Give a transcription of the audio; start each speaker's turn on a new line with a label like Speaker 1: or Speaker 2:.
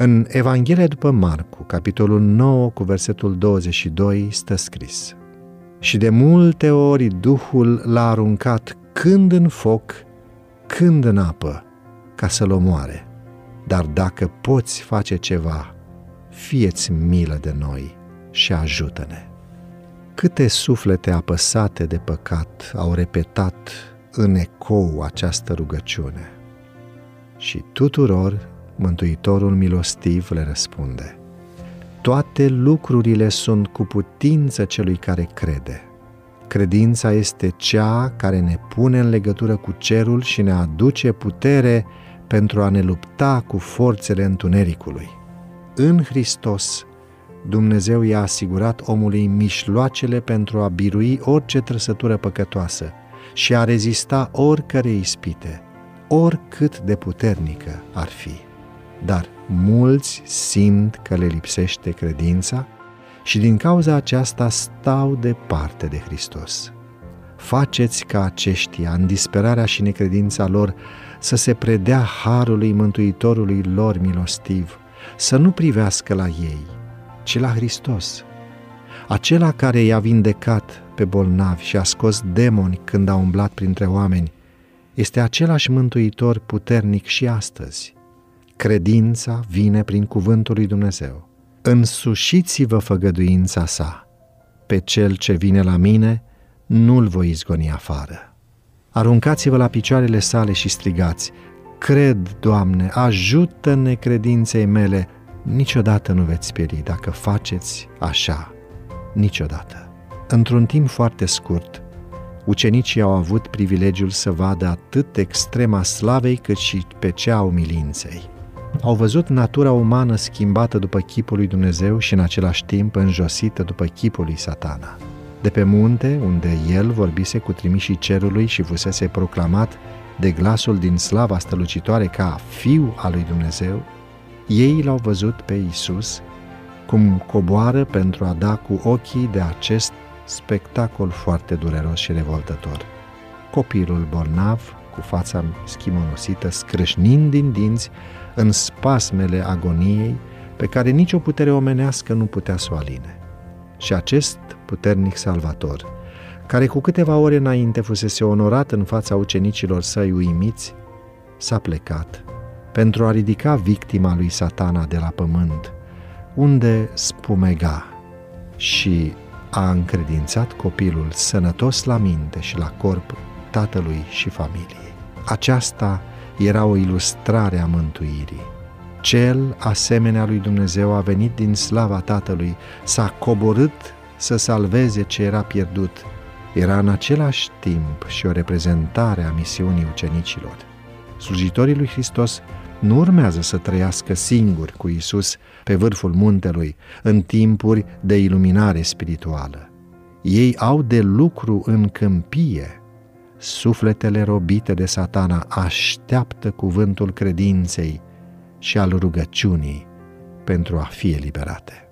Speaker 1: În Evanghelia după Marcu, capitolul 9, cu versetul 22, stă scris Și de multe ori Duhul l-a aruncat când în foc, când în apă, ca să-l omoare. Dar dacă poți face ceva, fieți milă de noi și ajută-ne. Câte suflete apăsate de păcat au repetat în ecou această rugăciune. Și tuturor Mântuitorul milostiv le răspunde. Toate lucrurile sunt cu putință celui care crede. Credința este cea care ne pune în legătură cu cerul și ne aduce putere pentru a ne lupta cu forțele întunericului. În Hristos, Dumnezeu i-a asigurat omului mișloacele pentru a birui orice trăsătură păcătoasă și a rezista oricărei ispite, oricât de puternică ar fi. Dar mulți simt că le lipsește credința și din cauza aceasta stau departe de Hristos. Faceți ca aceștia, în disperarea și necredința lor, să se predea harului Mântuitorului lor milostiv, să nu privească la ei, ci la Hristos, acela care i-a vindecat pe bolnavi și a scos demoni când a umblat printre oameni, este același mântuitor puternic și astăzi. Credința vine prin cuvântul lui Dumnezeu. Însușiți-vă făgăduința sa. Pe cel ce vine la mine, nu-l voi izgoni afară. Aruncați-vă la picioarele sale și strigați, Cred, Doamne, ajută-ne credinței mele, niciodată nu veți pieri dacă faceți așa, niciodată. Într-un timp foarte scurt, ucenicii au avut privilegiul să vadă atât extrema slavei cât și pe cea a umilinței. Au văzut natura umană schimbată după chipul lui Dumnezeu și în același timp înjosită după chipul lui satana. De pe munte, unde el vorbise cu trimișii cerului și fusese proclamat de glasul din slava strălucitoare ca fiu al lui Dumnezeu, ei l-au văzut pe Isus cum coboară pentru a da cu ochii de acest spectacol foarte dureros și revoltător. Copilul bolnav, cu fața schimonosită, scrâșnind din dinți în spasmele agoniei pe care nicio putere omenească nu putea să o aline. Și acest puternic salvator, care cu câteva ore înainte fusese onorat în fața ucenicilor săi uimiți, s-a plecat pentru a ridica victima lui satana de la pământ, unde spumega și a încredințat copilul sănătos la minte și la corp tatălui și familiei. Aceasta era o ilustrare a mântuirii. Cel, asemenea lui Dumnezeu, a venit din slava Tatălui, s-a coborât să salveze ce era pierdut. Era în același timp și o reprezentare a misiunii ucenicilor. Slujitorii lui Hristos nu urmează să trăiască singuri cu Isus pe vârful muntelui în timpuri de iluminare spirituală. Ei au de lucru în câmpie. Sufletele robite de satana așteaptă cuvântul credinței și al rugăciunii pentru a fi eliberate.